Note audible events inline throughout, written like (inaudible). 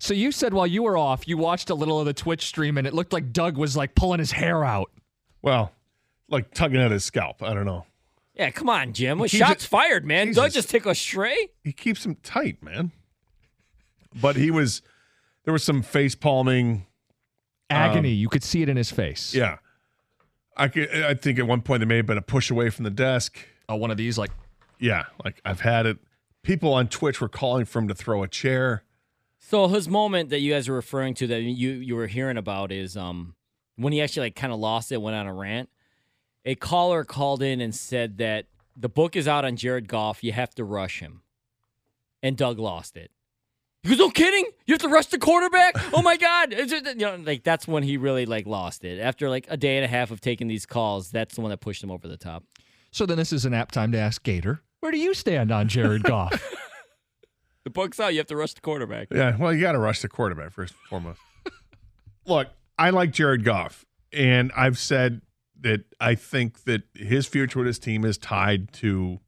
So you said while you were off, you watched a little of the Twitch stream, and it looked like Doug was like pulling his hair out. Well, like tugging at his scalp. I don't know. Yeah, come on, Jim. Well, shots just- fired, man. Jesus. Doug just take a stray. He keeps him tight, man. But he was there was some face palming. Um, Agony. you could see it in his face. Yeah. I could, I think at one point there may have been a push away from the desk. Oh, one of these, like, Yeah, like I've had it. People on Twitch were calling for him to throw a chair. So his moment that you guys are referring to that you you were hearing about is um when he actually like kind of lost it, went on a rant. A caller called in and said that the book is out on Jared Goff. You have to rush him, and Doug lost it. He goes, "No kidding! You have to rush the quarterback! Oh my God!" It's just- you know, like that's when he really like lost it. After like a day and a half of taking these calls, that's the one that pushed him over the top. so then this is an apt time to ask Gator, where do you stand on Jared Goff? (laughs) The book's out. You have to rush the quarterback. Yeah, well, you got to rush the quarterback first and foremost. (laughs) Look, I like Jared Goff, and I've said that I think that his future with his team is tied to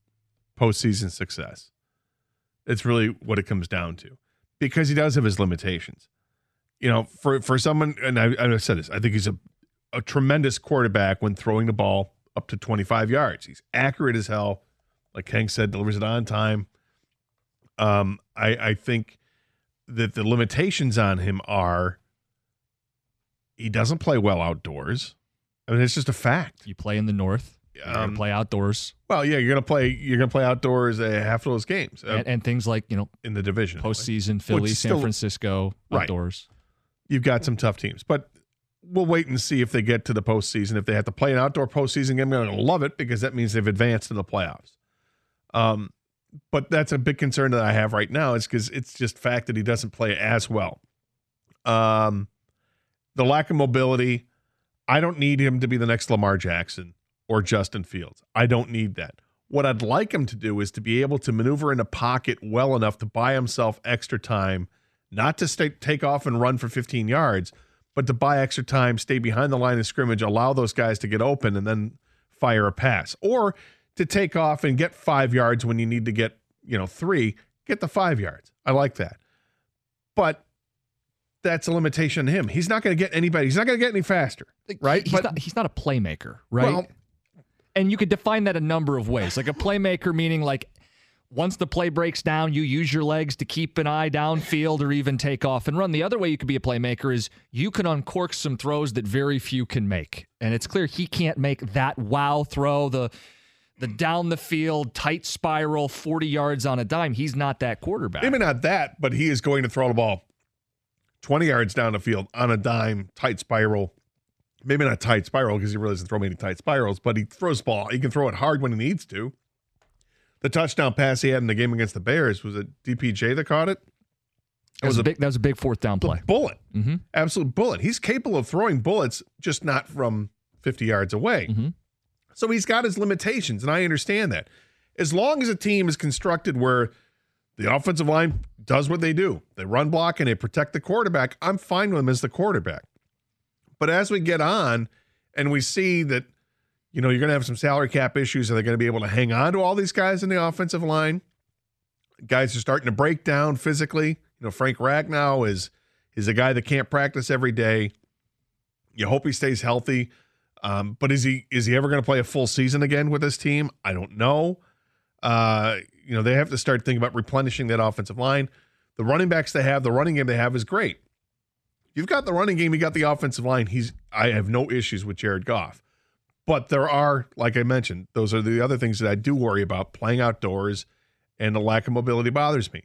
postseason success. It's really what it comes down to, because he does have his limitations. You know, for for someone, and I, I've said this, I think he's a a tremendous quarterback when throwing the ball up to 25 yards. He's accurate as hell. Like Hank said, delivers it on time. Um, I, I think that the limitations on him are he doesn't play well outdoors. I mean, it's just a fact. you play in the north, you Um, play outdoors, Well, yeah, you're gonna play. You're gonna play outdoors uh, half of those games uh, and, and things like, you know, in the division. postseason, Philly, Which San still- Francisco, Right. outdoors. You've got some tough teams, but we'll wait and see if they get to the postseason. If they have to play an outdoor postseason game, I'm gonna love it because that means they've advanced to the playoffs. Um, but that's a big concern that I have right now is because it's just fact that he doesn't play as well. Um, the lack of mobility. I don't need him to be the next Lamar Jackson or Justin Fields. I don't need that. What I'd like him to do is to be able to maneuver in a pocket well enough to buy himself extra time, not to stay, take off and run for 15 yards, but to buy extra time, stay behind the line of scrimmage, allow those guys to get open, and then fire a pass, or to take off and get five yards when you need to get you know three, get the five yards. I like that, but that's a limitation to him. He's not going to get anybody. He's not going to get any faster, right? He's, but not, he's not a playmaker, right? Well- and you could define that a number of ways. Like a playmaker, meaning like once the play breaks down, you use your legs to keep an eye downfield or even take off and run. The other way you could be a playmaker is you can uncork some throws that very few can make. And it's clear he can't make that wow throw, the the down the field, tight spiral, 40 yards on a dime. He's not that quarterback. Maybe not that, but he is going to throw the ball 20 yards down the field on a dime, tight spiral. Maybe not tight spiral because he really doesn't throw many tight spirals, but he throws the ball. He can throw it hard when he needs to. The touchdown pass he had in the game against the Bears was it DPJ that caught it? that, was a big, that was a big fourth down play. bullet. mm-hmm. Absolute bullet. He's capable of throwing bullets, just not from 50 yards away. Mhm. So he's got his limitations, and I understand that. As long as a team is constructed where the offensive line does what they do, they run block and they protect the quarterback, I'm fine with him as the quarterback. But as we get on and we see that, you know, you're going to have some salary cap issues, are they going to be able to hang on to all these guys in the offensive line? Guys are starting to break down physically. You know, Frank Ragnow is is a guy that can't practice every day. You hope he stays healthy. Um, but is he is he ever going to play a full season again with this team? I don't know. Uh, you know, they have to start thinking about replenishing that offensive line. The running backs they have, the running game they have is great. You've got the running game, you got the offensive line. He's I have no issues with Jared Goff. But there are, like I mentioned, those are the other things that I do worry about. Playing outdoors and the lack of mobility bothers me.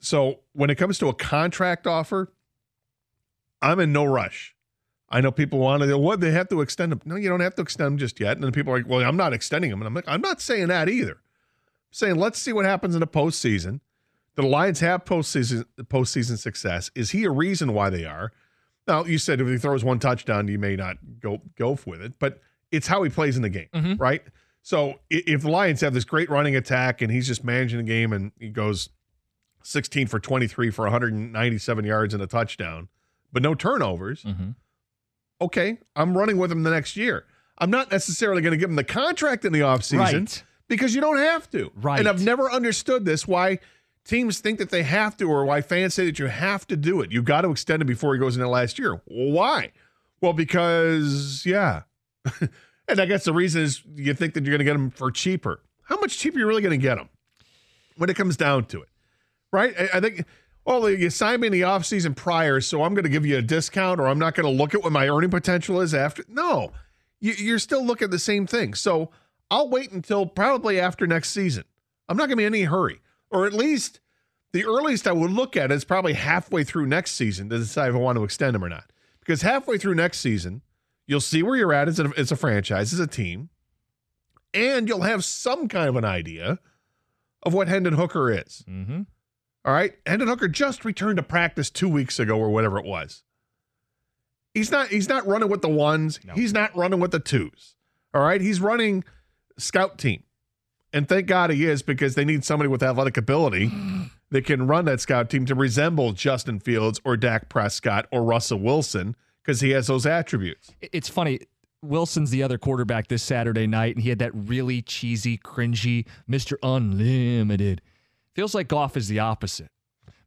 So when it comes to a contract offer, I'm in no rush. I know people want to, go, what, they have to extend them. No, you don't have to extend them just yet. And then people are like, well, I'm not extending them. And I'm like, I'm not saying that either. I'm saying, let's see what happens in the postseason. The Lions have postseason, postseason success. Is he a reason why they are? Now, you said if he throws one touchdown, you may not go go with it, but it's how he plays in the game, Mhm. right? So if the Lions have this great running attack and he's just managing the game and he goes 16 for 23 for 197 yards and a touchdown, but no turnovers, Mm-hmm. okay, I'm running with him the next year. I'm not necessarily going to give him the contract in the offseason Right. because you don't have to. Right. And I've never understood this why teams think that they have to or why fans say that you have to do it. You've got to extend it before he goes into last year. Why? Well, because, yeah. (laughs) and I guess the reason is you think that you're going to get him for cheaper. How much cheaper are you really going to get him when it comes down to it? Right? I, I think, well, you signed me in the offseason prior, so I'm going to give you a discount or I'm not going to look at what my earning potential is after. No, you, you're still looking at the same thing. So I'll wait until probably after next season. I'm not going to be in any hurry, or at least the earliest I would look at is probably halfway through next season to decide if I want to extend him or not. Because halfway through next season, you'll see where you're at as a, as a franchise, as a team, and you'll have some kind of an idea of what Hendon Hooker is. Mm-hmm. All right. Hendon Hooker just returned to practice two weeks ago or whatever it was. He's not he's not running with the ones. No. He's not running with the twos. All right. He's running scout team. And thank God he is because they need somebody with athletic ability (sighs) that can run that scout team to resemble Justin Fields or Dak Prescott or Russell Wilson because he has those attributes. It's funny. Wilson's the other quarterback this Saturday night, and he had that really cheesy, cringy Mr. Unlimited. Feels like Goff is the opposite.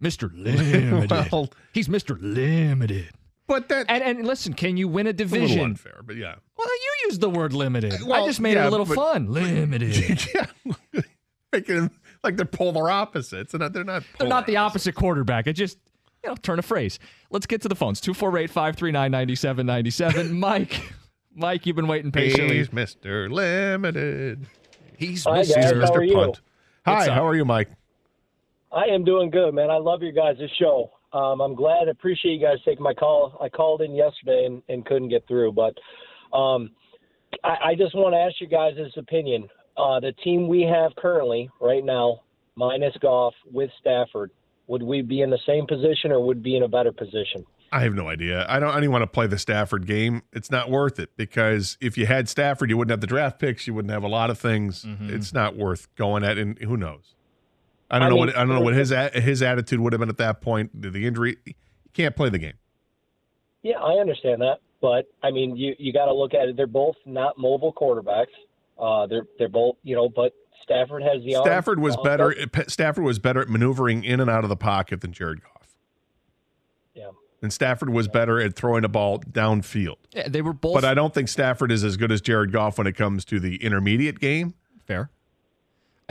Mr. (laughs) Limited. Well- He's Mr. Limited. But that And and listen, can you win a division? a little division? unfair, but yeah. Well, you used the word limited. I just made yeah, it a little but- fun. (laughs) Limited. yeah. (laughs) Making like they're polar opposites. And they're not They're not the polar opposite quarterback. It just, you know, turn a phrase. Let's get to the phones. 248 539 9797. Mike. Mike, you've been waiting patiently. He's Mr. Limited. He's Hi, Mr. guys. He's How Mr. Punt. Hi, how are you, Mike? I am doing good, man. I love your guys' This show. Um, I'm glad. I appreciate you guys taking my call. I called in yesterday and, and couldn't get through, but um, I, I just want to ask you guys' this opinion. Uh, the team we have currently, right now, minus Goff with Stafford, would we be in the same position or would be in a better position? I have no idea. I don't. I don't even want to play the Stafford game. It's not worth it because if you had Stafford, you wouldn't have the draft picks. You wouldn't have a lot of things. It's not worth going at. And who knows? I don't I know mean, what I don't know what his (laughs) his attitude would have been at that point. The injury, you can't play the game. Yeah, I understand that, but I mean, you you got to look at it. They're both not mobile quarterbacks. Uh, they're they're both, you know, but Stafford has the arm. Stafford was Uh, better. Stafford was better at maneuvering in and out of the pocket than Jared Goff. Yeah. And Stafford was better at throwing a ball downfield. Yeah, they were both But I don't think Stafford is as good as Jared Goff when it comes to the intermediate game. fair.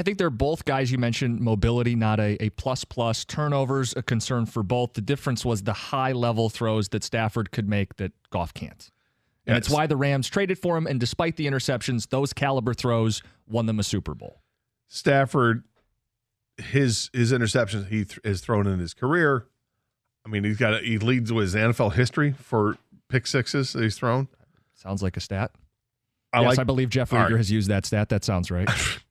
I think they're both guys you mentioned mobility, not a, a plus plus. Turnovers, a concern for both. The difference was the high level throws that Stafford could make that Goff can't. And it's why the Rams traded for him. And despite the interceptions, those caliber throws won them a Super Bowl. Stafford, his his interceptions he th- has thrown in his career. I mean, he's got a, he leads with his NFL history for pick sixes that he's thrown. Sounds like a stat. I yes, like I believe Jeff Riger right. has used that stat. That sounds right. (laughs)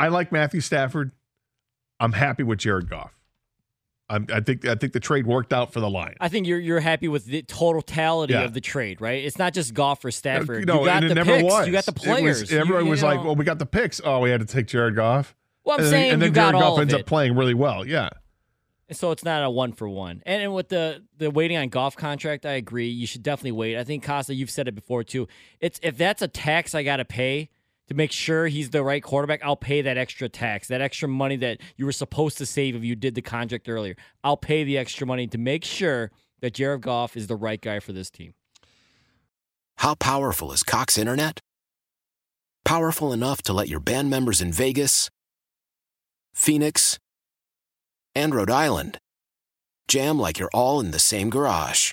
I like Matthew Stafford. I'm happy with Jared Goff. I'm, I think I think the trade worked out for the Lions. I think you're you're happy with the totality Yeah. of the trade, right? It's not just Goff for uh, Stafford. no, you got the never picks. was. You got the It was- players. You- everyone you was like, know. "Well, we got the picks. Oh, we had to take Jared Goff." Well, I'm and then, saying and then Jared Goff ends up playing really well. Yeah, So it's not a one for one. And, and with the the waiting on Goff contract, I agree. You should definitely wait. I think Costa, you've said it before too. It's if that's a tax I got to pay to make sure he's the right quarterback, I'll pay that extra tax, that extra money that you were supposed to save if you did the contract earlier. I'll pay the extra money to make sure that Jared Goff is the right guy for this team. How powerful is Cox Internet? Powerful enough to let your band members in Vegas, Phoenix, and Rhode Island jam like you're all in the same garage.